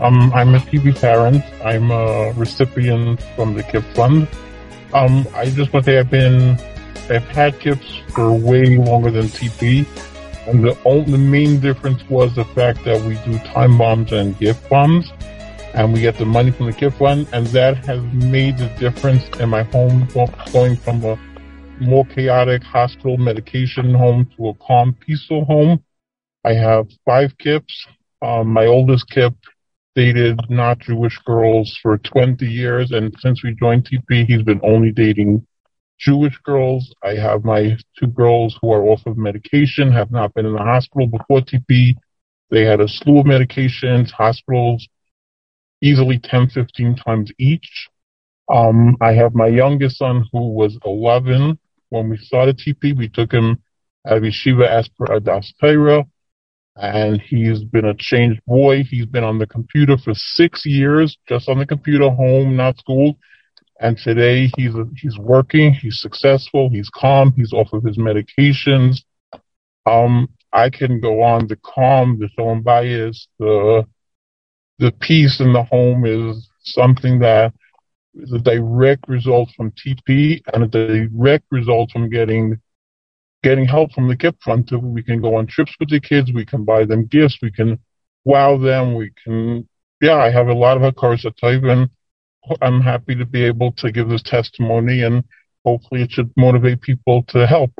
Um, I'm a TP parent. I'm a recipient from the KIP Fund. Um, I just want to say I've been, I've had KIPs for way longer than TP. And the only main difference was the fact that we do time bombs and gift bombs and we get the money from the KIP fund and that has made the difference in my home going from a more chaotic hospital medication home to a calm, peaceful home. I have five KIPs. Um, my oldest KIP dated not Jewish girls for 20 years, and since we joined TP, he's been only dating Jewish girls. I have my two girls who are off of medication, have not been in the hospital before TP. They had a slew of medications, hospitals, easily 10, 15 times each. Um, I have my youngest son who was 11 when we started TP. We took him at Yeshiva as per Daas Torah and he's been a changed boy. He's been on the computer for six years, just on the computer, home, not school. And today he's he's working. He's successful. He's calm. He's off of his medications. Um, I can go on. The calm, the shalom bayis, the the peace in the home is something that is a direct result from TP and a direct result from getting getting help from the KIP fund. We can go on trips with the kids. We can buy them gifts. We can wow them. We can, yeah, I have a lot of hakaras and I'm happy to be able to give this testimony and hopefully it should motivate people to help.